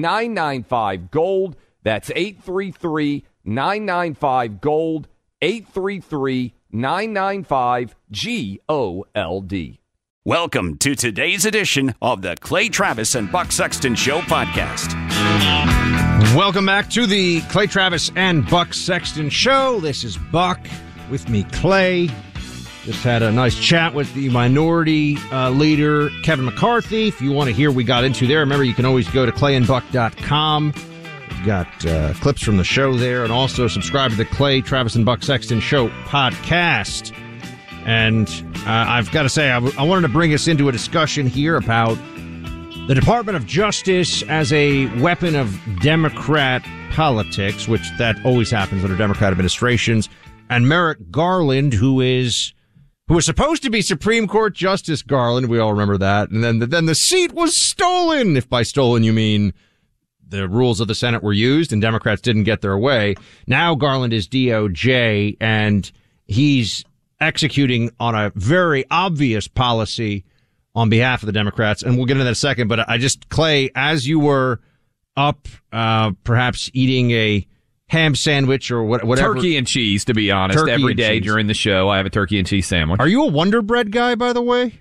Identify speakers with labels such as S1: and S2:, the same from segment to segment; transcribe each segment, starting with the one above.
S1: 995 Gold. That's 833 995 Gold. 833 995 G O L D.
S2: Welcome to today's edition of the Clay Travis and Buck Sexton Show podcast.
S3: Welcome back to the Clay Travis and Buck Sexton Show. This is Buck with me, Clay. Just had a nice chat with the minority uh, leader, Kevin McCarthy. If you want to hear what we got into there, remember you can always go to clayandbuck.com. We've got uh, clips from the show there, and also subscribe to the Clay, Travis, and Buck Sexton Show podcast. And uh, I've got to say, I, w- I wanted to bring us into a discussion here about the Department of Justice as a weapon of Democrat politics, which that always happens under Democrat administrations, and Merrick Garland, who is who was supposed to be Supreme Court Justice Garland. We all remember that. And then, then the seat was stolen. If by stolen you mean the rules of the Senate were used and Democrats didn't get their way. Now Garland is DOJ and he's executing on a very obvious policy on behalf of the Democrats. And we'll get into that in a second. But I just, Clay, as you were up, uh, perhaps eating a ham sandwich or what, whatever.
S4: Turkey and cheese, to be honest.
S3: Turkey
S4: Every day
S3: cheese.
S4: during the show, I have a turkey and cheese sandwich.
S3: Are you a Wonder Bread guy, by the way?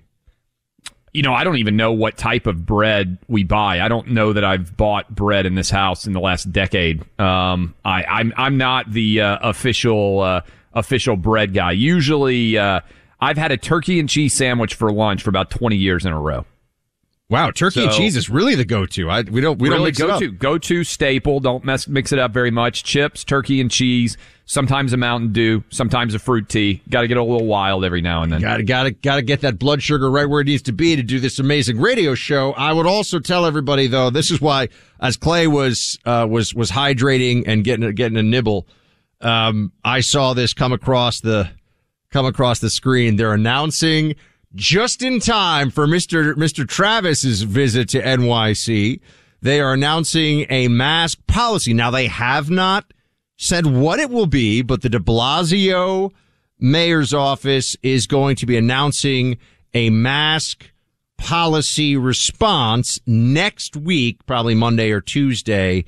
S4: you know, I don't even know what type of bread we buy. I don't know that I've bought bread in this house in the last decade. Um, I, I'm I'm not the uh, official uh, official bread guy. Usually, uh, I've had a turkey and cheese sandwich for lunch for about 20 years in a row.
S3: Wow, turkey and cheese is really the go-to. I we don't we don't
S4: really
S3: it
S4: go-to go to staple. Don't mess mix it up very much. Chips, turkey and cheese. Sometimes a Mountain Dew. Sometimes a fruit tea. Got to get a little wild every now and then.
S3: Got to got to got to get that blood sugar right where it needs to be to do this amazing radio show. I would also tell everybody though, this is why as Clay was uh, was was hydrating and getting getting a nibble, um, I saw this come across the come across the screen. They're announcing just in time for Mr. Mr. Travis's visit to NYC. They are announcing a mask policy. Now they have not said what it will be, but the de Blasio mayor's office is going to be announcing a mask policy response next week, probably Monday or Tuesday,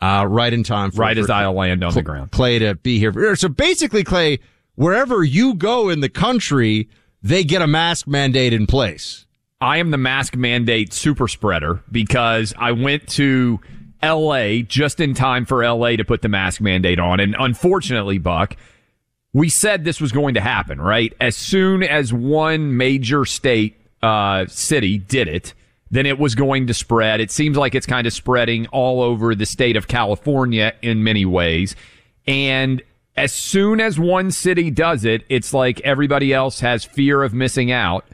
S3: uh, right in time for,
S4: Right as I'll land on the ground.
S3: Clay to be here. So basically, Clay, wherever you go in the country, they get a mask mandate in place.
S4: I am the mask mandate super spreader because I went to LA just in time for LA to put the mask mandate on. And unfortunately, Buck, we said this was going to happen, right? As soon as one major state, uh, city did it, then it was going to spread. It seems like it's kind of spreading all over the state of California in many ways. And as soon as one city does it, it's like everybody else has fear of missing out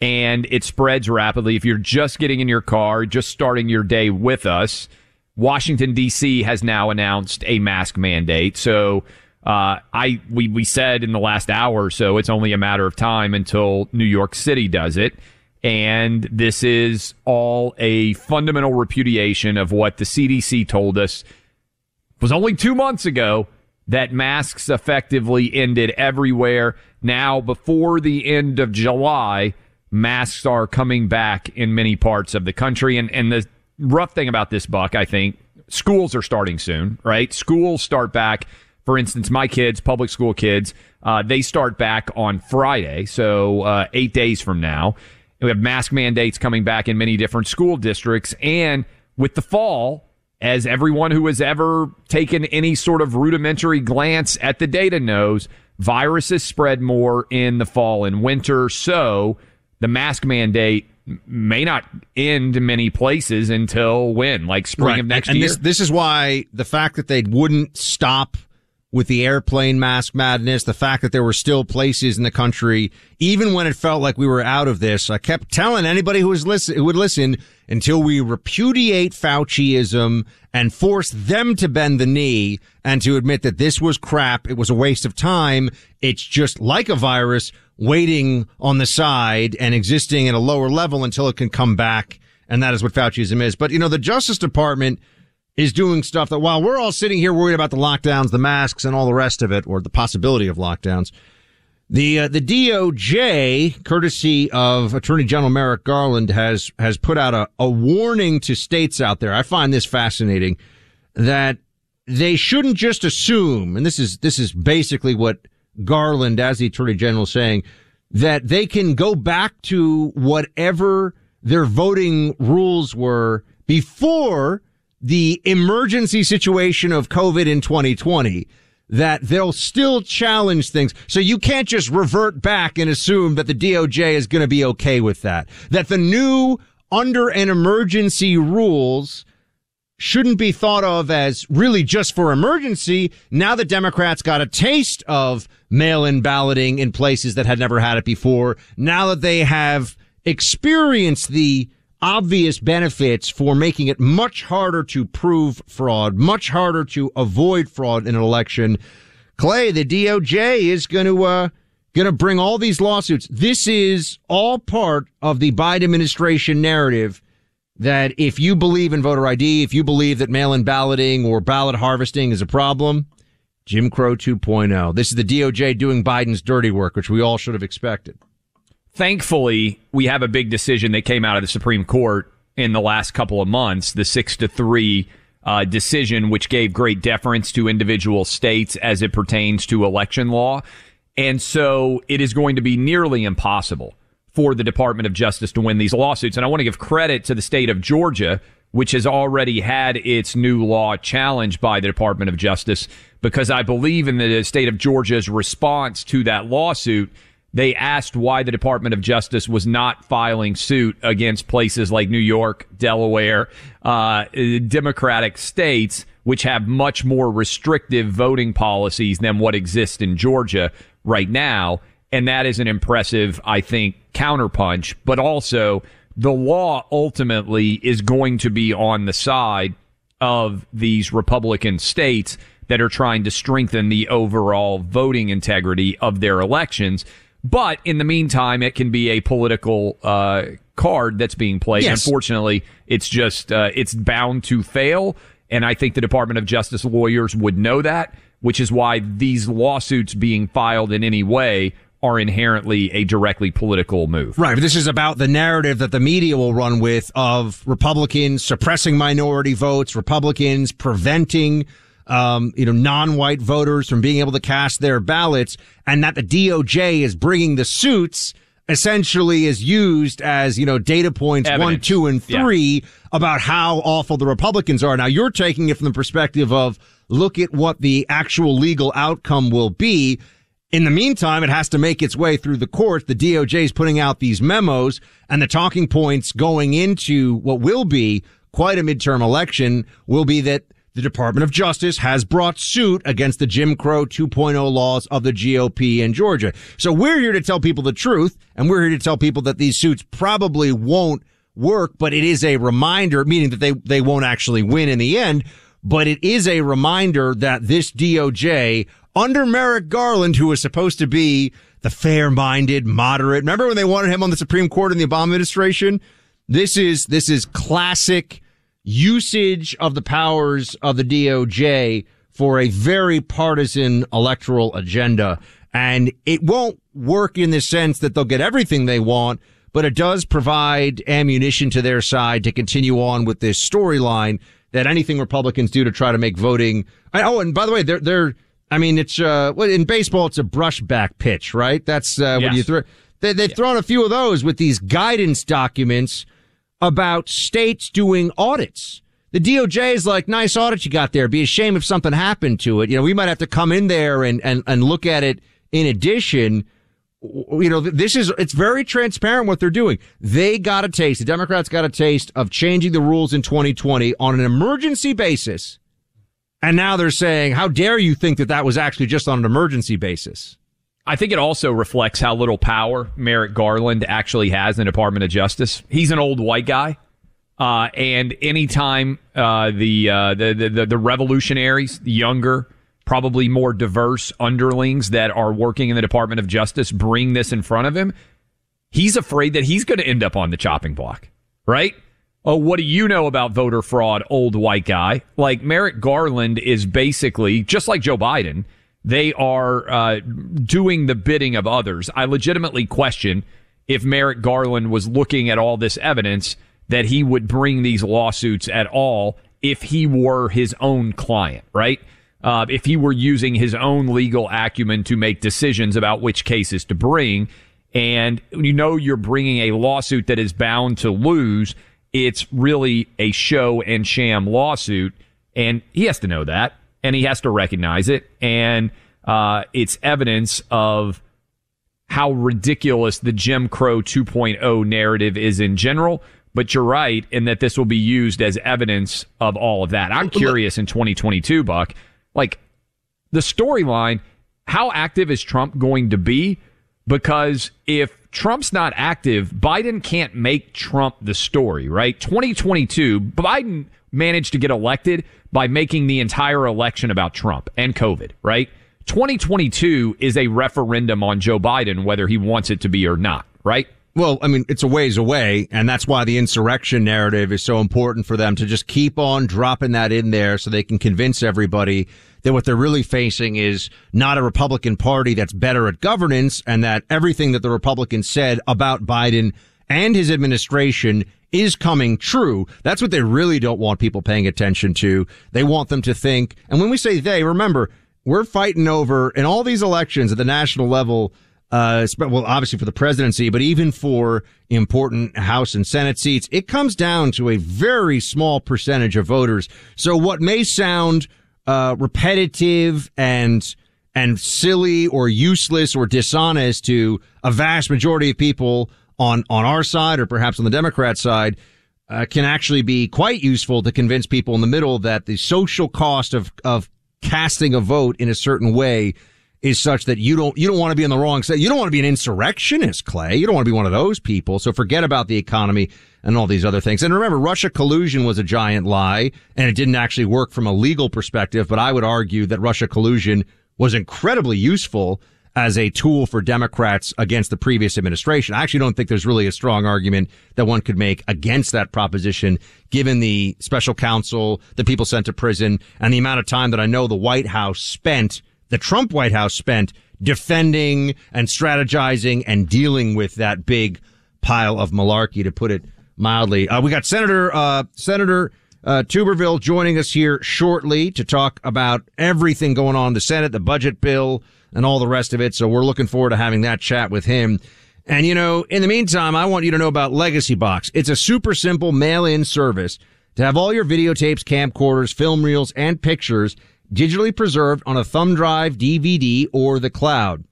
S4: and it spreads rapidly. If you're just getting in your car, just starting your day with us, Washington D.C. has now announced a mask mandate. So uh, I we we said in the last hour or so it's only a matter of time until New York City does it. And this is all a fundamental repudiation of what the CDC told us was only two months ago that masks effectively ended everywhere. Now, before the end of July, masks are coming back in many parts of the country. And, and the rough thing about this, Buck, I think, schools are starting soon, right? Schools start back. For instance, my kids, public school kids, uh, they start back on Friday, so uh, eight days from now. We have mask mandates coming back in many different school districts. And with the fall, as everyone who has ever taken any sort of rudimentary glance at the data knows, viruses spread more in the fall and winter. So the mask mandate may not end many places until when, like spring
S3: right.
S4: of next
S3: and
S4: year.
S3: This, this is why the fact that they wouldn't stop with the airplane mask madness, the fact that there were still places in the country, even when it felt like we were out of this, I kept telling anybody who was listen, who would listen until we repudiate Fauciism and force them to bend the knee and to admit that this was crap. It was a waste of time. It's just like a virus waiting on the side and existing at a lower level until it can come back. And that is what Fauciism is. But you know, the Justice Department is doing stuff that while we're all sitting here worried about the lockdowns, the masks, and all the rest of it, or the possibility of lockdowns, the uh, the DOJ, courtesy of Attorney General Merrick Garland, has has put out a, a warning to states out there. I find this fascinating that they shouldn't just assume, and this is this is basically what Garland, as the Attorney General, is saying that they can go back to whatever their voting rules were before the emergency situation of COVID in 2020 that they'll still challenge things. So you can't just revert back and assume that the DOJ is going to be okay with that. That the new under an emergency rules shouldn't be thought of as really just for emergency. Now the Democrats got a taste of mail-in balloting in places that had never had it before. Now that they have experienced the obvious benefits for making it much harder to prove fraud, much harder to avoid fraud in an election. Clay, the DOJ is going to, uh, going to bring all these lawsuits. This is all part of the Biden administration narrative that if you believe in voter ID, if you believe that mail-in balloting or ballot harvesting is a problem, Jim Crow 2.0. This is the DOJ doing Biden's dirty work, which we all should have expected
S4: thankfully, we have a big decision that came out of the Supreme Court in the last couple of months, the six to three uh, decision, which gave great deference to individual states as it pertains to election law. And so it is going to be nearly impossible for the Department of Justice to win these lawsuits. And I want to give credit to the state of Georgia, which has already had its new law challenged by the Department of Justice, because I believe in the state of Georgia's response to that lawsuit they asked why the Department of Justice was not filing suit against places like New York, Delaware, uh, Democratic states, which have much more restrictive voting policies than what exists in Georgia right now. And that is an impressive, I think, counterpunch. But also, the law ultimately is going to be on the side of these Republican states that are trying to strengthen the overall voting integrity of their elections. But in the meantime, it can be a political uh, card that's being played.
S3: Yes.
S4: Unfortunately, it's just uh, it's bound to fail, and I think the Department of Justice lawyers would know that, which is why these lawsuits being filed in any way are inherently a directly political move.
S3: Right. But this is about the narrative that the media will run with of Republicans suppressing minority votes, Republicans preventing um, you know, non-white voters from being able to cast their ballots and that the DOJ is bringing the suits essentially is used as, you know, data points
S4: Evidence.
S3: one, two, and
S4: Yeah.
S3: three about how awful the Republicans are. Now you're taking it from the perspective of look at what the actual legal outcome will be. In the meantime, it has to make its way through the courts. The DOJ is putting out these memos and the talking points going into what will be quite a midterm election will be that the Department of Justice has brought suit against the Jim Crow 2.0 laws of the GOP in Georgia. So we're here to tell people the truth and we're here to tell people that these suits probably won't work, but it is a reminder, meaning that they, they won't actually win in the end. But it is a reminder that this DOJ under Merrick Garland, who was supposed to be the fair-minded, moderate. Remember when they wanted him on the Supreme Court in the Obama administration? This is, this is classic usage of the powers of the DOJ for a very partisan electoral agenda. And it won't work in the sense that they'll get everything they want, but it does provide ammunition to their side to continue on with this storyline that anything Republicans do to try to make voting. Oh, and by the way, they're, they're, I mean, it's, uh, in baseball, it's a brushback pitch, right? That's, uh, yes. when you throw, they, they've yeah. thrown a few of those with these guidance documents about states doing audits. The DOJ is like, nice audit you got there. Be a shame if something happened to it. You know, we might have to come in there and, and, and look at it in addition you know, this is, it's very transparent what they're doing. They got a taste, the Democrats got a taste of changing the rules in 2020 on an emergency basis. And now they're saying, how dare you think that that was actually just on an emergency basis?
S4: I think it also reflects how little power Merrick Garland actually has in the Department of Justice. He's an old white guy. Uh, and anytime uh, the, uh, the, the the revolutionaries, the younger, probably more diverse underlings that are working in the Department of Justice bring this in front of him, he's afraid that he's going to end up on the chopping block, right? Oh, what do you know about voter fraud, old white guy? Like Merrick Garland is basically just like Joe Biden. They are uh, doing the bidding of others. I legitimately question if Merrick Garland was looking at all this evidence that he would bring these lawsuits at all if he were his own client, right? uh, if he were using his own legal acumen to make decisions about which cases to bring. And you know you're bringing a lawsuit that is bound to lose. It's really a show and sham lawsuit, and he has to know that, and he has to recognize it, and uh, it's evidence of how ridiculous the Jim Crow 2.0 narrative is in general. But you're right in that this will be used as evidence of all of that. I'm curious in 2022, Buck like the storyline, how active is Trump going to be? Because if Trump's not active, Biden can't make Trump the story, right? 2022, Biden managed to get elected by making the entire election about Trump and COVID, right? 2022 is a referendum on Joe Biden, whether he wants it to be or not, right?
S3: Well, I mean, it's a ways away, and that's why the insurrection narrative is so important for them to just keep on dropping that in there so they can convince everybody that what they're really facing is not a Republican party that's better at governance and that everything that the Republicans said about Biden and his administration is coming true. That's what they really don't want people paying attention to. They want them to think, and when we say they, remember, we're fighting over in all these elections at the national level uh, well, obviously for the presidency, but even for important House and Senate seats, it comes down to a very small percentage of voters. So what may sound uh, repetitive and and silly or useless or dishonest to a vast majority of people on on our side or perhaps on the Democrat side uh, can actually be quite useful to convince people in the middle that the social cost of of casting a vote in a certain way is such that you don't you don't want to be on the wrong side. You don't want to be an insurrectionist, Clay. You don't want to be one of those people. So forget about the economy and all these other things. And remember, Russia collusion was a giant lie, and it didn't actually work from a legal perspective. But I would argue that Russia collusion was incredibly useful as a tool for Democrats against the previous administration. I actually don't think there's really a strong argument that one could make against that proposition, given the special counsel, the people sent to prison, and the amount of time that I know the White House spent the Trump White House spent defending and strategizing and dealing with that big pile of malarkey, to put it mildly. Uh, we got Senator uh, Senator uh, Tuberville joining us here shortly to talk about everything going on in the Senate, the budget bill, and all the rest of it. So we're looking forward to having that chat with him. And you know, in the meantime, I want you to know about Legacy Box. It's a super simple mail-in service to have all your videotapes, camcorders, film reels, and pictures digitally preserved on a thumb drive, DVD, or the cloud.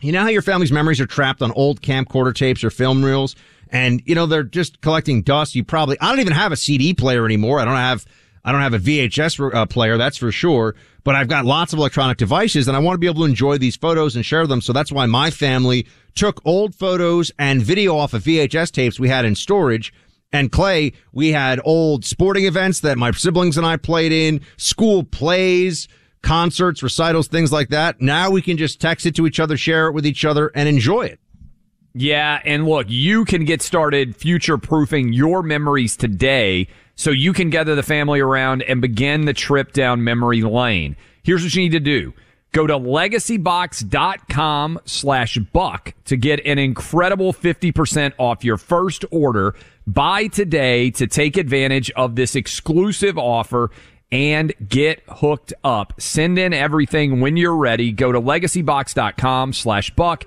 S3: You know how your family's memories are trapped on old camcorder tapes or film reels? And, you know, they're just collecting dust. You probably, I don't even have a CD player anymore. I don't have, I don't have a VHS uh, player, that's for sure. But I've got lots of electronic devices and I want to be able to enjoy these photos and share them. So that's why my family took old photos and video off of VHS tapes we had in storage and Clay, we had old sporting events that my siblings and I played in, school plays, concerts, recitals, things like that. Now we can just text it to each other, share it with each other, and enjoy it.
S4: Yeah, and look, you can get started future proofing your memories today so you can gather the family around and begin the trip down memory lane. Here's what you need to do. Go to legacybox.com slash buck to get an incredible 50% off your first order. Buy today to take advantage of this exclusive offer and get hooked up. Send in everything when you're ready. Go to legacybox.com slash buck.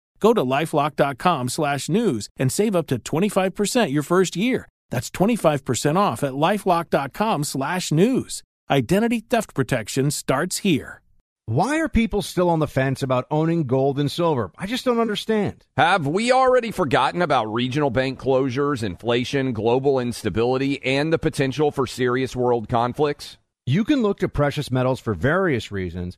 S5: Go to lifelock.com slash news and save up to 25% your first year. That's 25% off at lifelock.com slash news. Identity theft protection starts here.
S3: Why are people still on the fence about owning gold and silver? I just don't understand.
S1: Have we already forgotten about regional bank closures, inflation, global instability, and the potential for serious world conflicts?
S3: You can look to precious metals for various reasons.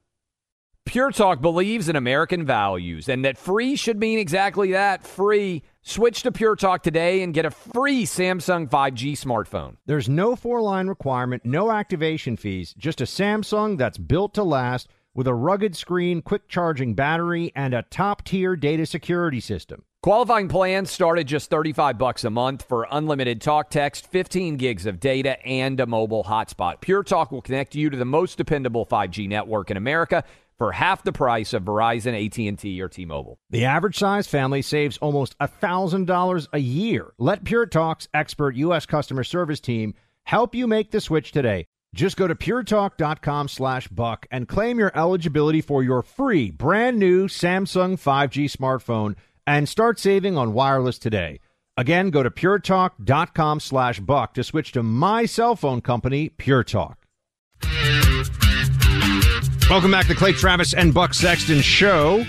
S1: Pure Talk believes in American values and that free should mean exactly that free. Switch to Pure Talk today and get a free Samsung 5G smartphone.
S3: There's no four line requirement, no activation fees, just a Samsung that's built to last with a rugged screen, quick charging battery, and a top tier data security system.
S1: Qualifying plans start at just 35 bucks a month for unlimited talk text, 15 gigs of data, and a mobile hotspot. Pure Talk will connect you to the most dependable 5G network in America for half the price of Verizon, AT&T, or T-Mobile.
S3: The average size family saves almost $1,000 a year. Let Pure Talk's expert U.S. customer service team help you make the switch today. Just go to puretalk.com slash buck and claim your eligibility for your free brand new Samsung 5G smartphone and start saving on wireless today. Again, go to puretalk.com slash buck to switch to my cell phone company, Pure Talk. Welcome back to Clay Travis and Buck Sexton show.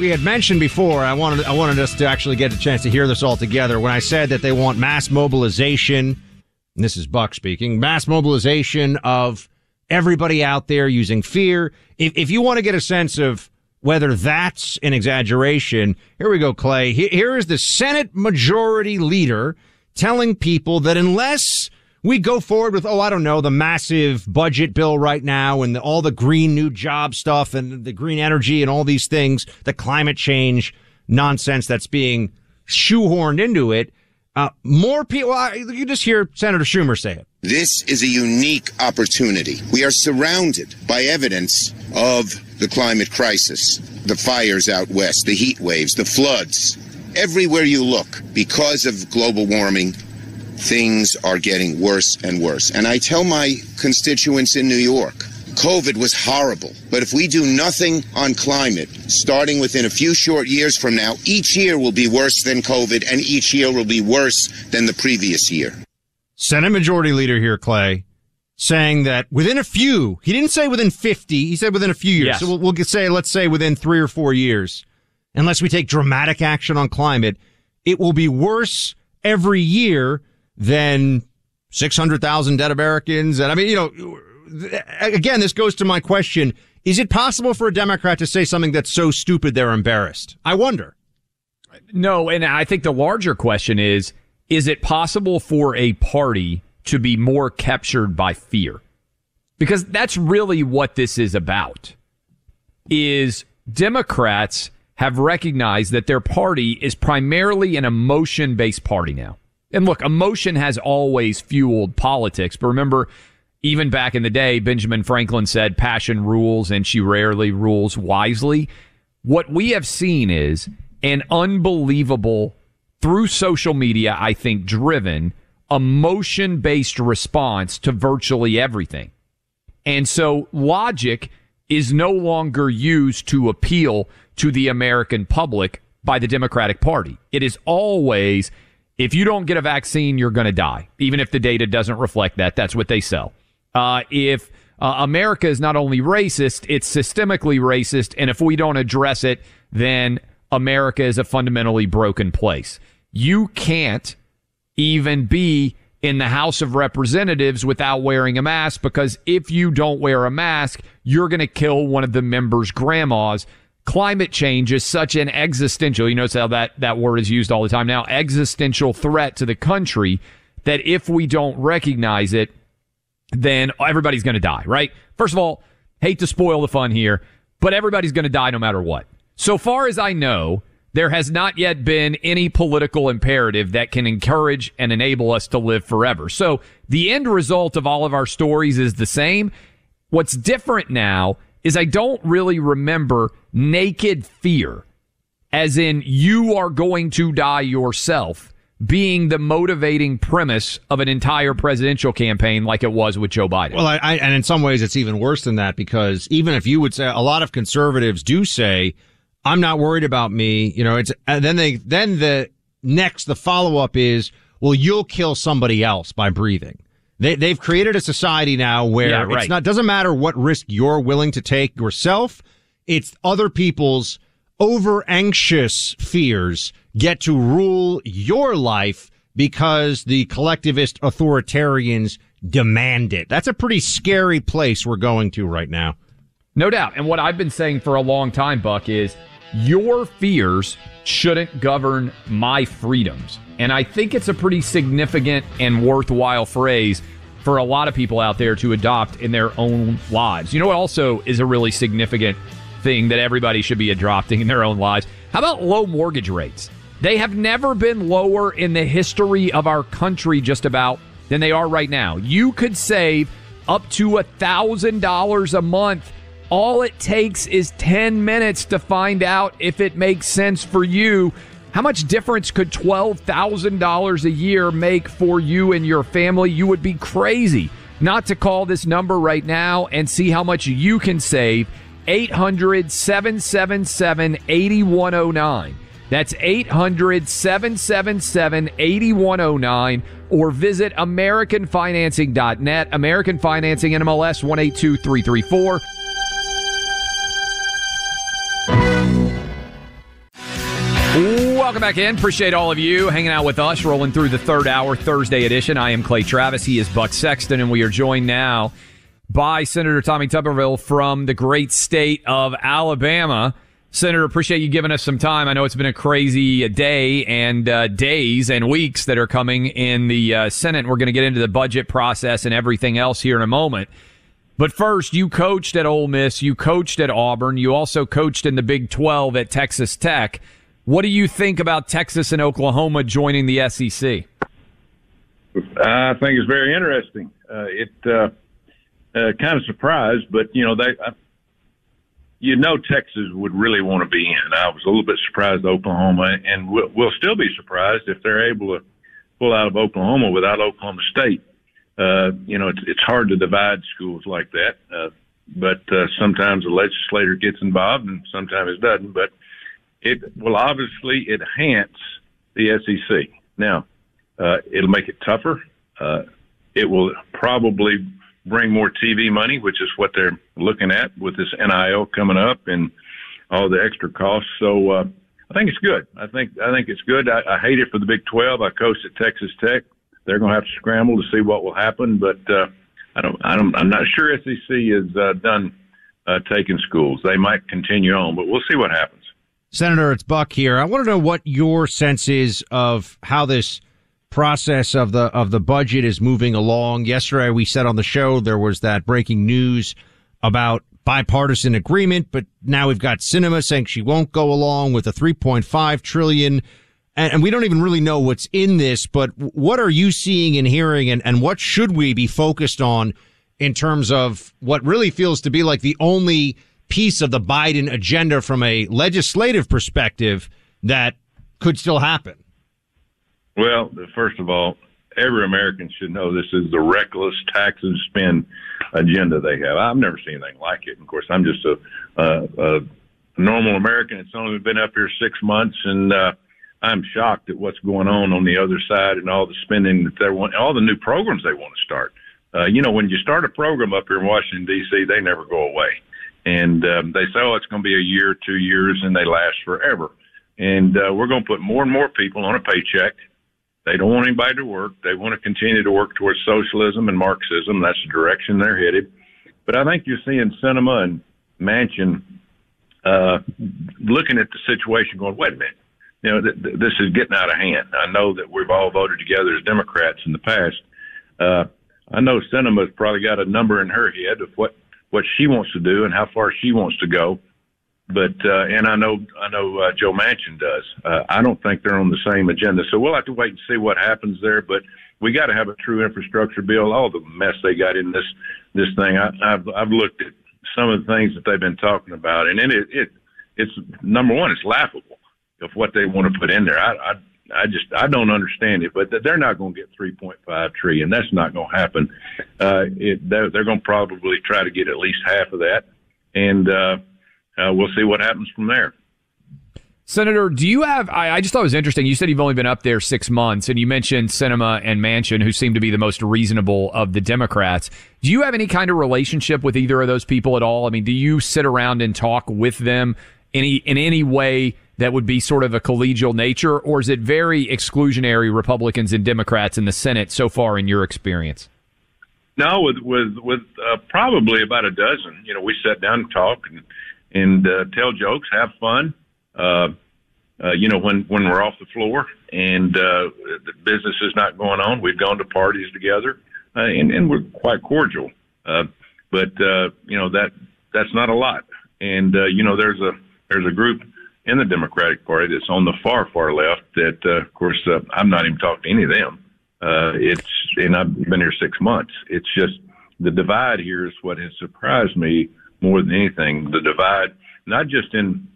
S3: We had mentioned before, I wanted I wanted us to actually get a chance to hear this all together when I said that they want mass mobilization this is Buck speaking, mass mobilization of everybody out there using fear. If, if you want to get a sense of whether that's an exaggeration, here we go, Clay. Here is the Senate Majority Leader telling people that unless we go forward with, oh, I don't know, the massive budget bill right now and the, all the green new job stuff and the green energy and all these things, the climate change nonsense that's being shoehorned into it, uh, more people, you just hear Senator Schumer say it.
S6: This is a unique opportunity. We are surrounded by evidence of the climate crisis, the fires out west, the heat waves, the floods. Everywhere you look, because of global warming, things are getting worse and worse. And I tell my constituents in New York, COVID was horrible. But if we do nothing on climate, starting within a few short years from now, each year will be worse than COVID, and each year will be worse than the previous year.
S3: Senate Majority Leader here, Clay, saying that within a few, he didn't say within 50, he said within a few years. Yes. So we'll, we'll say, let's say within three or four years, unless we take dramatic action on climate, it will be worse every year than 600,000 dead Americans. And I mean, you know, again, this goes to my question. Is it possible for a Democrat to say something that's so stupid they're embarrassed? I wonder.
S4: No, and I think the larger question is, is it possible for a party to be more captured by fear? Because that's really what this is about. Is Democrats have recognized that their party is primarily an emotion based party now. And look, emotion has always fueled politics. But remember, even back in the day, Benjamin Franklin said passion rules and she rarely rules wisely. What we have seen is an unbelievable, through social media, I think, driven, emotion based response to virtually everything. And so logic is no longer used to appeal to the American public by the Democratic Party. It is always, if you don't get a vaccine, you're going to die. Even if the data doesn't reflect that, that's what they sell. Uh, if uh, America is not only racist, it's systemically racist. And if we don't address it, then America is a fundamentally broken place. You can't even be in the House of Representatives without wearing a mask because if you don't wear a mask, you're going to kill one of the members' grandmas. Climate change is such an existential, you notice how that, that word is used all the time now, existential threat to the country that if we don't recognize it, then everybody's going to die, right? First of all, hate to spoil the fun here, but everybody's going to die no matter what. So far as I know, there has not yet been any political imperative that can encourage and enable us to live forever. So the end result of all of our stories is the same. What's different now is I don't really remember naked fear, as in you are going to die yourself, being the motivating premise of an entire presidential campaign like it was with Joe Biden.
S3: Well, I, I, and in some ways it's even worse than that because even if you would say a lot of conservatives do say, I'm not worried about me. You know, it's, and then they, then the next, the follow up is, well, you'll kill somebody else by breathing. They, they've created a society now where yeah, right. it's not, doesn't matter what risk you're willing to take yourself. It's other people's over anxious fears get to rule your life because the collectivist authoritarians demand it. That's a pretty scary place we're going to right now.
S4: No doubt. And what I've been saying for a long time, Buck, is your fears shouldn't govern my freedoms. And I think it's a pretty significant and worthwhile phrase for a lot of people out there to adopt in their own lives. You know what also is a really significant thing that everybody should be adopting in their own lives? How about low mortgage rates? They have never been lower in the history of our country, just about, than they are right now. You could save up to a $1,000 a month all it takes is 10 minutes to find out if it makes sense for you. How much difference could $12,000 a year make for you and your family? You would be crazy not to call this number right now and see how much you can save. 800 777 8109. That's 800 777 8109 or visit AmericanFinancing.net. American Financing NMLS 182334. Welcome back in. Appreciate all of you hanging out with us, rolling through the third hour Thursday edition. I am Clay Travis. He is Buck Sexton, and we are joined now by Senator Tommy Tuberville from the great state of Alabama. Senator, appreciate you giving us some time. I know it's been a crazy day and uh, days and weeks that are coming in the uh, Senate. We're going to get into the budget process and everything else here in a moment. But first, you coached at Ole Miss, you coached at Auburn, you also coached in the Big 12 at Texas Tech. What do you think about Texas and Oklahoma joining the SEC?
S7: I think it's very interesting. Uh, it uh, kind of surprised, but you know they, uh, you know, Texas would really want to be in. I was a little bit surprised Oklahoma, and we'll, we'll still be surprised if they're able to pull out of Oklahoma without Oklahoma State. Uh, you know, it's it's hard to divide schools like that, uh, but uh, sometimes the legislator gets involved, and sometimes it doesn't. But it will obviously enhance the SEC. Now, uh, it'll make it tougher. Uh, it will probably bring more TV money, which is what they're looking at with this NIL coming up and all the extra costs. So, uh, I think it's good. I think I think it's good. I, I hate it for the Big Twelve. I coached at Texas Tech. They're going to have to scramble to see what will happen, but uh, I don't. I don't. I'm not sure SEC is uh, done uh, taking schools. They might continue on, but we'll see what happens.
S3: Senator, it's Buck here. I want to know what your sense is of how this process of the of the budget is moving along. Yesterday, we said on the show there was that breaking news about bipartisan agreement, but now we've got Sinema saying she won't go along with the 3.5 trillion. And, and we don't even really know what's in this, but what are you seeing and hearing and, and what should we be focused on in terms of what really feels to be like the only piece of the Biden agenda from a legislative perspective that could still happen?
S7: Well, first of all, every American should know this is the reckless tax and spend agenda they have. I've never seen anything like it. Of course, I'm just a, a, a normal American. It's only been up here six months, and uh, I'm shocked at what's going on on the other side and all the spending that they want, all the new programs they want to start. Uh, you know, when you start a program up here in Washington D.C., they never go away, and um, they say, "Oh, it's going to be a year, two years," and they last forever. And uh, we're going to put more and more people on a paycheck they don't want anybody to work. They want to continue to work towards socialism and Marxism. That's the direction they're headed. But I think you're seeing Sinema and Manchin uh, looking at the situation, going, "Wait a minute, you know, th- th- this is getting out of hand." I know that we've all voted together as Democrats in the past. Uh, I know Sinema's probably got a number in her head of what what she wants to do and how far she wants to go but uh, and I know I know uh, Joe Manchin does. Uh, I don't think they're on the same agenda, so we'll have to wait and see what happens there. But we got to have a true infrastructure bill. All the mess they got in this this thing, I, I've I've looked at some of the things that they've been talking about, and it it it's number one, it's laughable of what they want to put in there. I I, I just I don't understand it, but they're not going to get 3.5 trillion. That's not going to happen. Uh, it, they're, they're going to probably try to get at least half of that, and uh, uh, we'll see what happens from there.
S4: Senator, do you have? I, I, just thought it was interesting. You said you've only been up there six months, and you mentioned Sinema and Manchin, who seem to be the most reasonable of the Democrats. Do you have any kind of relationship with either of those people at all? I mean, do you sit around and talk with them any in any way that would be sort of a collegial nature, or is it very exclusionary Republicans and Democrats in the Senate so far in your experience?
S7: No, with with with uh, probably about a dozen. You know, we sat down and talked and and uh, tell jokes, have fun. Uh, uh, you know, when when we're off the floor and uh, the business is not going on, we've gone to parties together, uh, and, and we're quite cordial. Uh, but uh, you know that that's not a lot. And uh, you know, there's a there's a group in the Democratic Party that's on the far far left. That uh, of course uh, I'm not even talking to any of them. Uh, it's and I've been here six months. It's just the divide here is what has surprised me more than anything. The divide, not just in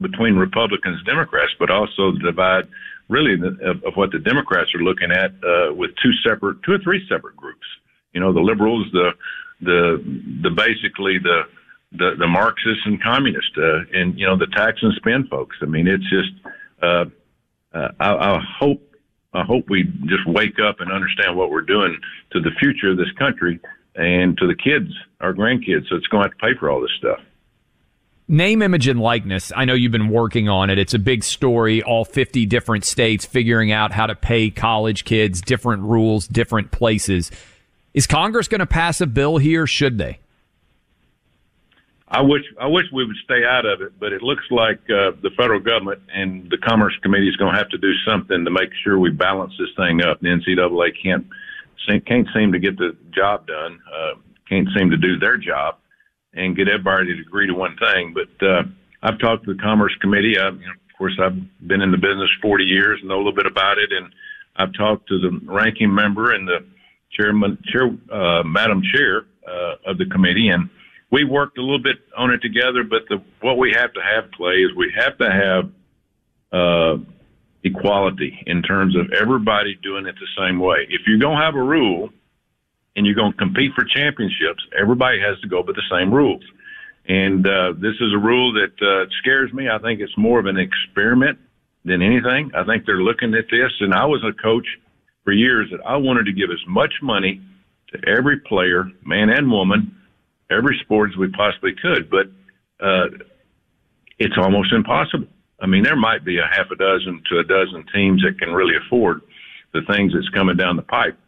S7: between Republicans and Democrats, but also the divide really the, of, of, what the Democrats are looking at uh, with two separate, two or three separate groups. You know, the liberals, the the the basically the the, the Marxists and communists, uh, and you know the tax and spend folks. I mean, it's just. Uh, uh, I, I hope I hope we just wake up and understand what we're doing to the future of this country and to the kids, our grandkids. So it's going to have to pay for all this stuff.
S4: Name, image, and likeness. I know you've been working on it. It's a big story. All 50 different states figuring out how to pay college kids, different rules, different places. Is Congress going to pass a bill here? Should they?
S7: I wish I wish we would stay out of it, but it looks like uh, the federal government and the Commerce Committee is going to have to do something to make sure we balance this thing up. The NCAA can't can't seem to get the job done, uh, can't seem to do their job, and get everybody to agree to one thing. But uh, I've talked to the Commerce Committee. I, you know, of course, I've been in the business 40 years, know a little bit about it, and I've talked to the ranking member and the chairman, chair, uh, Madam Chair uh, of the committee, and we worked a little bit on it together. But the, what we have to have, Clay, is we have to have uh, equality in terms of everybody doing it the same way. If you're going to have a rule and you're going to compete for championships, everybody has to go by the same rules. And uh, this is a rule that uh, scares me. I think it's more of an experiment than anything. I think they're looking at this, and I was a coach for years that I wanted to give as much money to every player, man and woman, every sport as we possibly could. But uh, it's almost impossible I mean, there might be a half a dozen to a dozen teams that can really afford the things that's coming down the pipe,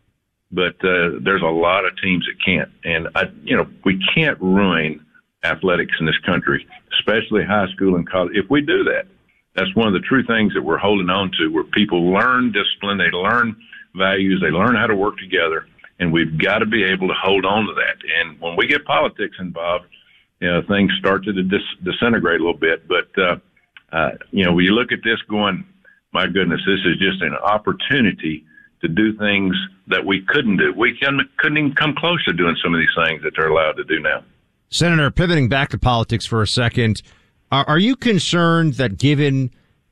S7: but uh, there's a lot of teams that can't. And I, you know, we can't ruin athletics in this country, especially high school and college. If we do that, that's one of the true things that we're holding on to, where people learn discipline, they learn values, they learn how to work together, and we've got to be able to hold on to that. And when we get politics involved, you know, things start to dis- disintegrate a little bit. But uh, uh, you know, you look at this, going, my goodness, this is just an opportunity to do things that we couldn't do. We can, couldn't even come close to doing some of these things that they're allowed to do now.
S3: Senator, pivoting back to politics for a second, are, are you concerned that given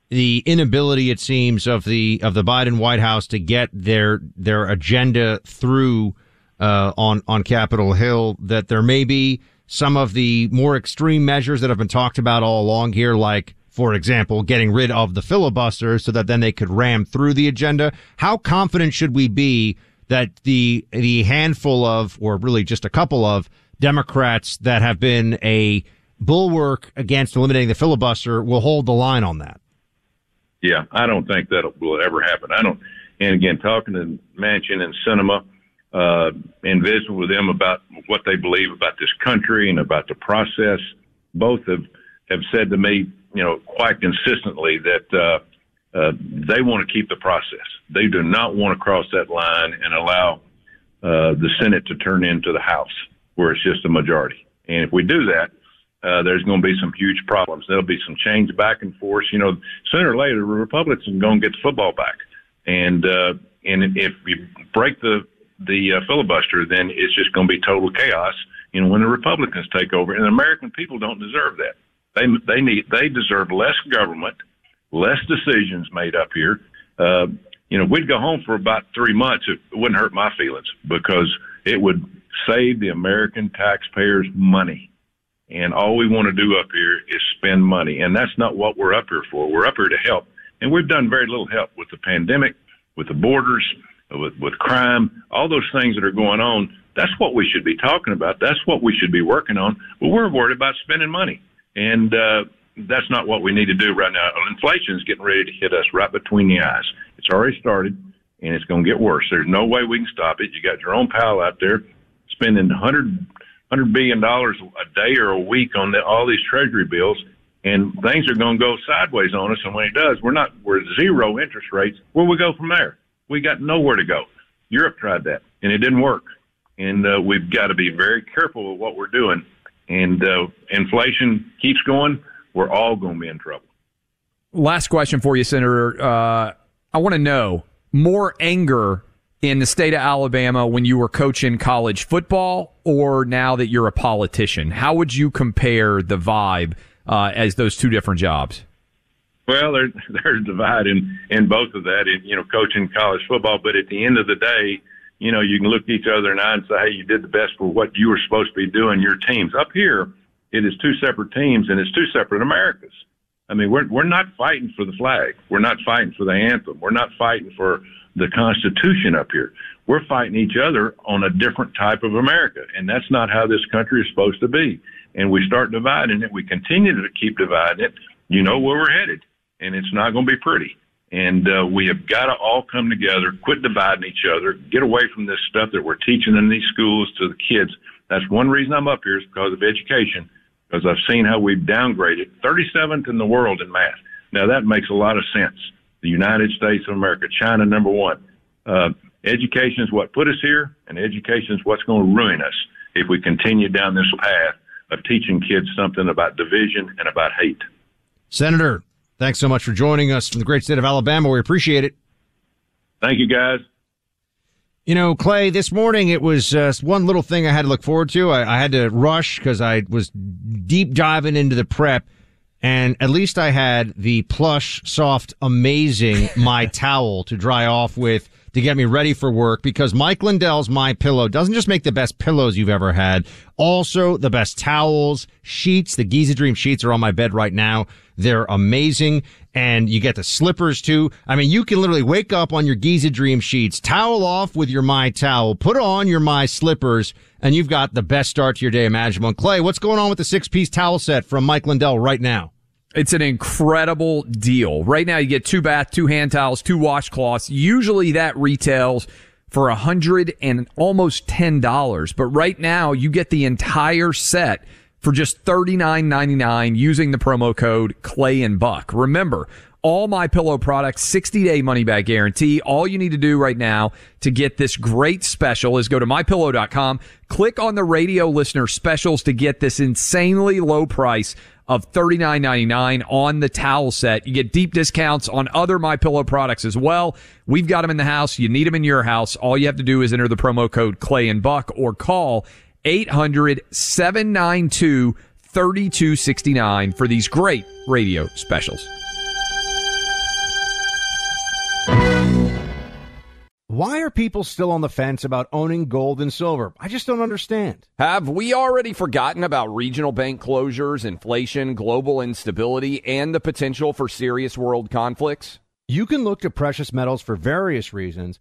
S3: the inability, it seems, of the of the Biden White House to get their their agenda through uh, on on Capitol Hill, that there may be some of the more extreme measures that have been talked about all along here, like for example, getting rid of the filibuster so that then they could ram through the agenda. How confident should we be that the the handful of, or really just a couple of Democrats that have been a bulwark against eliminating the filibuster will hold the line on that?
S7: Yeah, I don't think that will ever happen. I don't. And again, talking to Manchin and Sinema, uh, and visiting with them about what they believe about this country and about the process, both have have said to me, you know, quite consistently that uh, uh, they want to keep the process. They do not want to cross that line and allow uh, the Senate to turn into the House, where it's just a majority. And if we do that, uh, there's going to be some huge problems. There'll be some change back and forth. You know, sooner or later, the Republicans are going to get the football back. And uh, and if you break the the uh, filibuster, then it's just going to be total chaos. You know, when the Republicans take over, and the American people don't deserve that. They they need they deserve less government, less decisions made up here. Uh, you know, we'd go home for about three months. It wouldn't hurt my feelings because it would save the American taxpayers money. And all we want to do up here is spend money. And that's not what we're up here for. We're up here to help. And we've done very little help with the pandemic, with the borders, with, with crime, all those things that are going on. That's what we should be talking about. That's what we should be working on. But we're worried about spending money. And, uh, that's not what we need to do right now. Inflation is getting ready to hit us right between the eyes. It's already started and it's going to get worse. There's no way we can stop it. You got Jerome Powell out there spending 100 hundred billion dollars a day or a week on the, all these treasury bills, and things are going to go sideways on us. And when it does, we're not we're zero interest rates. Where we go from there? We got nowhere to go. Europe tried that, and it didn't work. And uh, we've got to be very careful with what we're doing. And uh, inflation keeps going, we're all going to be in trouble.
S4: Last question for you, Senator. Uh, I want to know more anger in the state of Alabama when you were coaching college football or now that you're a politician? How would you compare the vibe uh, as those two different jobs?
S7: Well, there's there's divide in, in both of that, in, you know, coaching college football. But at the end of the day, you know, you can look each other in the eye and say, hey, you did the best for what you were supposed to be doing, your teams. Up here, it is two separate teams and it's two separate Americas. I mean, we're, we're not fighting for the flag. We're not fighting for the anthem. We're not fighting for the Constitution up here. We're fighting each other on a different type of America, and that's not how this country is supposed to be. And we start dividing it. We continue to keep dividing it. You know where we're headed, and it's not going to be pretty. And uh, we have got to all come together, quit dividing each other, get away from this stuff that we're teaching in these schools to the kids. That's one reason I'm up here is because of education, because I've seen how we've downgraded 37th in the world in math. Now that makes a lot of sense the United States of America, China number one. Uh, education is what put us here, and education is what's going to ruin us if we continue down this path of teaching kids something about division and about hate.
S3: Senator, thanks so much for joining us from the great state of Alabama. We appreciate it.
S7: Thank you, guys.
S3: You know, Clay, this morning it was uh, one little thing I had to look forward to. I, I had to rush because I was deep diving into the prep and at least I had the plush, soft, amazing my towel to dry off with to get me ready for work because Mike Lindell's My Pillow doesn't just make the best pillows you've ever had, also the best towels, sheets. The Giza Dream sheets are on my bed right now. They're amazing. And you get the slippers too. I mean, you can literally wake up on your Giza Dream sheets, towel off with your My towel, put on your My slippers, and you've got the best start to your day imaginable. And Clay, what's going on with the six piece towel set from Mike Lindell right now?
S4: It's an incredible deal. Right now, you get two bath, two hand towels, two washcloths. Usually that retails for a hundred and almost ten dollars, but right now you get the entire set for just thirty nine ninety nine using the promo code Clay and Buck. Remember, all my pillow products 60 day money back guarantee all you need to do right now to get this great special is go to mypillow.com click on the radio listener specials to get this insanely low price of $39.99 on the towel set. You get deep discounts on other My Pillow products as well. We've got them in the house. You need them in your house. All you have to do is enter the promo code Clay and Buck or call 800 792 3269 for these great radio specials.
S3: Why are people still on the fence about owning gold and silver? I just don't understand.
S1: Have we already forgotten about regional bank closures, inflation, global instability, and the potential for serious world conflicts?
S3: You can look to precious metals for various reasons.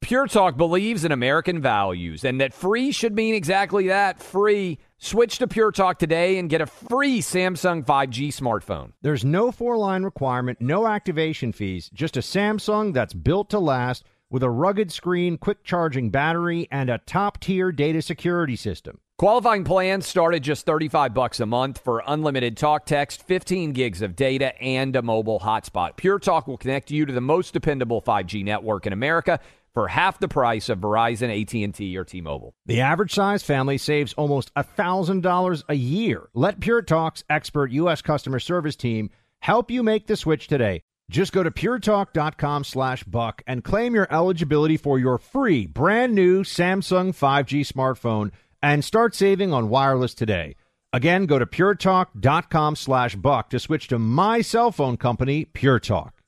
S1: Pure Talk believes in American values and that free should mean exactly that free. Switch to Pure Talk today and get a free Samsung 5G smartphone.
S3: There's no four line requirement, no activation fees, just a Samsung that's built to last with a rugged screen, quick charging battery, and a top tier data security system.
S1: Qualifying plans start at just 35 bucks a month for unlimited talk text, 15 gigs of data, and a mobile hotspot. Pure Talk will connect you to the most dependable 5G network in America for half the price of Verizon, AT&T, or T-Mobile.
S3: The average size family saves almost $1,000 a year. Let Pure Talk's expert U.S. customer service team help you make the switch today. Just go to puretalk.com slash buck and claim your eligibility for your free brand new Samsung 5G smartphone and start saving on wireless today. Again, go to puretalk.com slash buck to switch to my cell phone company, Pure Talk.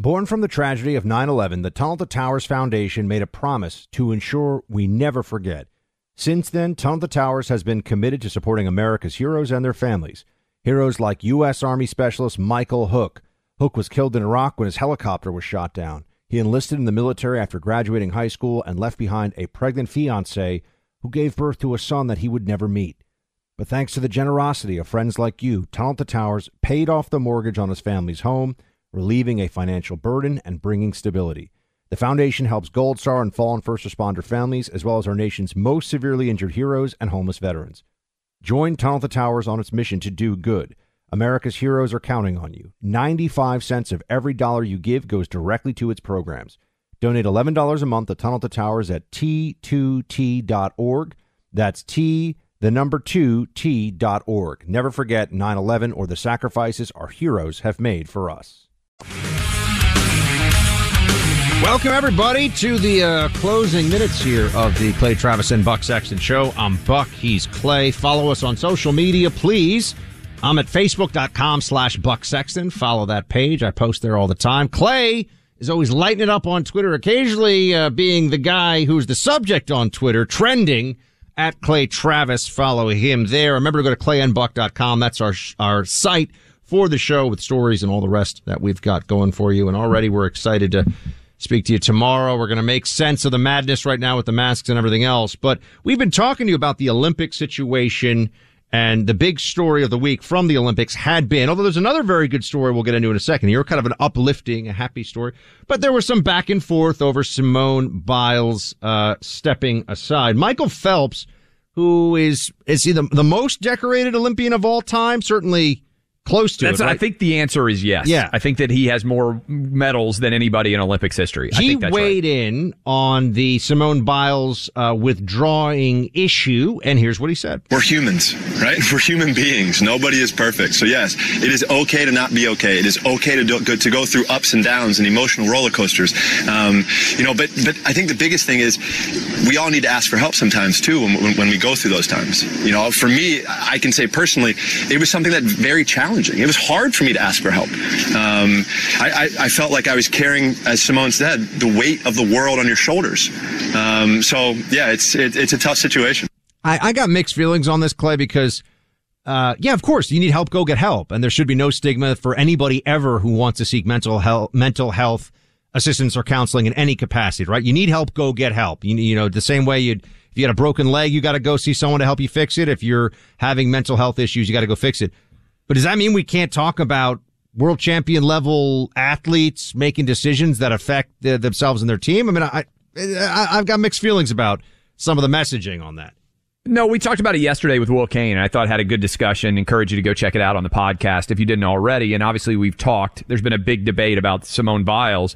S3: Born from the tragedy of 9 11, the Tunnel to Towers Foundation made a promise to ensure we never forget. Since then, Tunnel to Towers has been committed to supporting America's heroes and their families. Heroes like U.S. Army Specialist Michael Hook Hook was killed in Iraq when his helicopter was shot down. He enlisted in the military after graduating high school and left behind a pregnant fiancee who gave birth to a son that he would never meet. But thanks to the generosity of friends like you, Tunnel to Towers paid off the mortgage on his family's home, relieving a financial burden and bringing stability. The foundation helps Gold Star and fallen first responder families, as well as our nation's most severely injured heroes and homeless veterans. Join Tunnel to Towers on its mission to do good. America's heroes are counting on you. 95 cents of every dollar you give goes directly to its programs. Donate $11 a month to Tunnel to Towers at t2t.org. That's T, the number 2, T.org. Never forget 9 11 or the sacrifices our heroes have made for us. Welcome, everybody, to the uh, closing minutes here of the Clay Travis and Buck Sexton Show. I'm Buck. He's Clay. Follow us on social media, please. I'm at facebook.com slash Buck Sexton. Follow that page. I post there all the time. Clay is always lighting it up on Twitter, occasionally uh, being the guy who's the subject on Twitter, trending at Clay Travis. Follow him there. Remember to go to clayandbuck.com. That's our, our site for the show with stories and all the rest that we've got going for you. And already we're excited to speak to you tomorrow. We're going to make sense of the madness right now with the masks and everything else. But we've been talking to you about the Olympic situation and the big story of the week from the Olympics had been, although there's another very good story we'll get into in a second here, kind of an uplifting, a happy story. But there was some back and forth over Simone Biles uh, stepping aside. Michael Phelps, who is is he the, the most decorated Olympian of all time? Certainly close to
S4: That's,
S3: it. Right?
S4: I think the answer is yes.
S3: Yeah.
S4: I think that he has more medals than anybody in Olympics history. I
S3: he
S4: think that's
S3: weighed in on the Simone Biles uh, withdrawing issue, and here's what he said.
S8: We're humans, right? We're human beings. Nobody is perfect. So yes, it is okay to not be okay. It is okay to do, to go through ups and downs and emotional roller coasters. Um, you know, but but I think the biggest thing is we all need to ask for help sometimes too when, when, when we go through those times. You know, for me, I can say personally, it was something that very challenging. It was hard for me to ask for help. Um, I, I, I felt like I was carrying, as Simone said, the weight of the world on your shoulders. Um, so yeah, it's it, it's a tough situation.
S3: I, I got mixed feelings on this, Clay, because, uh, yeah, of course, you need help, go get help. And there should be no stigma for anybody ever who wants to seek mental health, mental health assistance or counseling in any capacity, right? You need help, go get help. You, you know, the same way you'd, if you had a broken leg, you got to go see someone to help you fix it. If you're having mental health issues, you got to go fix it. But does that mean we can't talk about world champion level athletes making decisions that affect the, themselves and their team? I mean, I, I, I've got mixed feelings about some of the messaging on that.
S4: No, we talked about it yesterday with Will Cain, and I thought had a good discussion. Encourage you to go check it out on the podcast if you didn't already. And obviously, we've talked. There's been a big debate about Simone Biles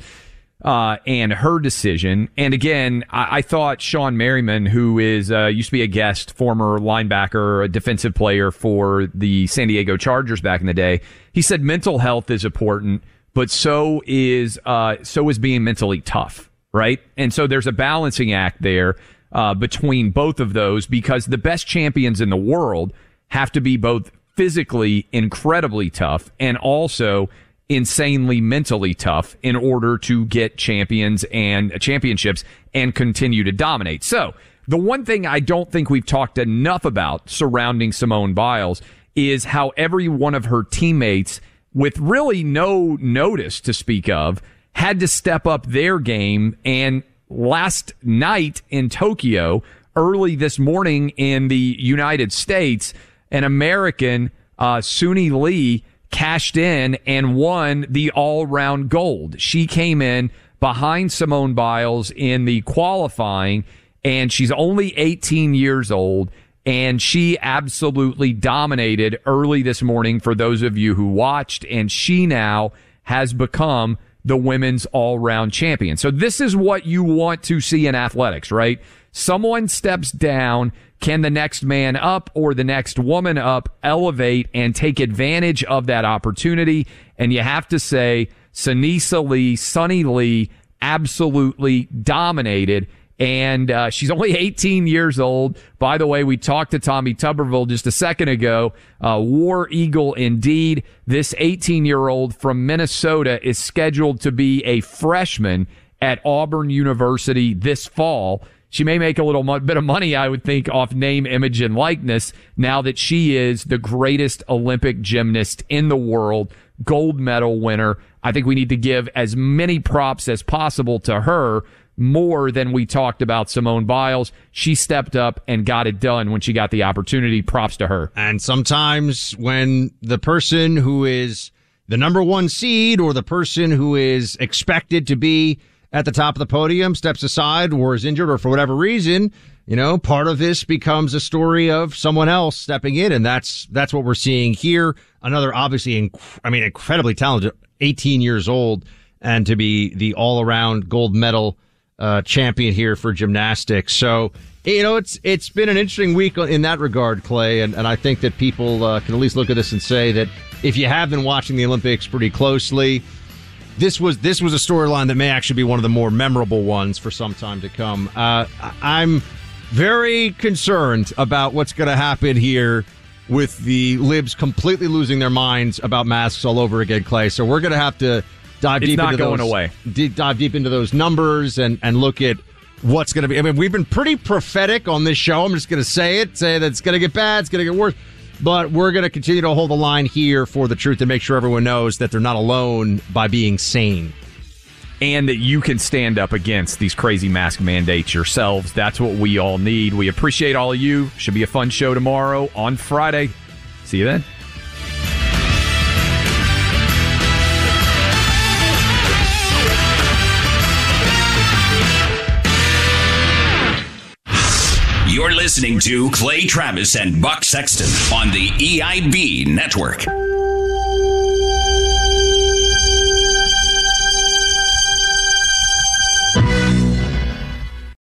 S4: uh, and her decision. And again, I, I thought Shawne Merriman, who is uh, used to be a guest, former linebacker, a defensive player for the San Diego Chargers back in the day, he said mental health is important, but so is uh, so is being mentally tough, right? And so there's a balancing act there uh, between both of those because the best champions in the world have to be both physically incredibly tough and also insanely mentally tough in order to get champions and uh, championships and continue to dominate. So the one thing I don't think we've talked enough about surrounding Simone Biles is how every one of her teammates with really no notice to speak of had to step up their game and last night in Tokyo, early this morning in the United States, an American, uh, Suni Lee, cashed in and won the all round gold. She came in behind Simone Biles in the qualifying, and she's only 18 years old. And she absolutely dominated early this morning for those of you who watched. And she now has become the women's all round champion. So this is what you want to see in athletics, right? Someone steps down. Can the next man up or the next woman up elevate and take advantage of that opportunity? And you have to say, Sunisa Lee, Suni Lee absolutely dominated. And uh, she's only 18 years old. By the way, we talked to Tommy Tuberville just a second ago. Uh, War Eagle indeed. This 18 year old from Minnesota is scheduled to be a freshman at Auburn University this fall. She may make a little mo- bit of money, I would think, off name, image, and likeness now that she is the greatest Olympic gymnast in the world, gold medal winner. I think we need to give as many props as possible to her more than we talked about Simone Biles. She stepped up and got it done when she got the opportunity. Props to her.
S3: And sometimes when the person who is the number one seed or the person who is expected to be at the top of the podium steps aside or is injured or for whatever reason, you know, part of this becomes a story of someone else stepping in. And that's, that's what we're seeing here. Another obviously, inc- I mean, incredibly talented, 18 years old and to be the all around gold medal uh, champion here for gymnastics. So, you know, it's it's been an interesting week in that regard, Clay, and, and I think that people uh, can at least look at this and say that if you have been watching the Olympics pretty closely, this was this was a storyline that may actually be one of the more memorable ones for some time to come. Uh, I'm very concerned about what's going to happen here with the libs completely losing their minds about masks all over again, Clay. So we're going to have to dive
S4: it's
S3: deep
S4: not
S3: into
S4: going
S3: those,
S4: away.
S3: Deep, dive deep into those numbers and and look at what's going to be. I mean, we've been pretty prophetic on this show. I'm just going to say it, say that it's going to get bad, it's going to get worse. But we're going to continue to hold the line here for the truth and make sure everyone knows that they're not alone by being sane.
S4: And that you can stand up against these crazy mask mandates yourselves. That's what we all need. We appreciate all of you. Should be a fun show tomorrow on Friday. See you then.
S2: You're listening to Clay Travis and Buck Sexton on the EIB Network.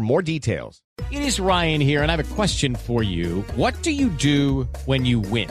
S9: more details. It is Ryan here, and I have a question for you. What do you do when you win?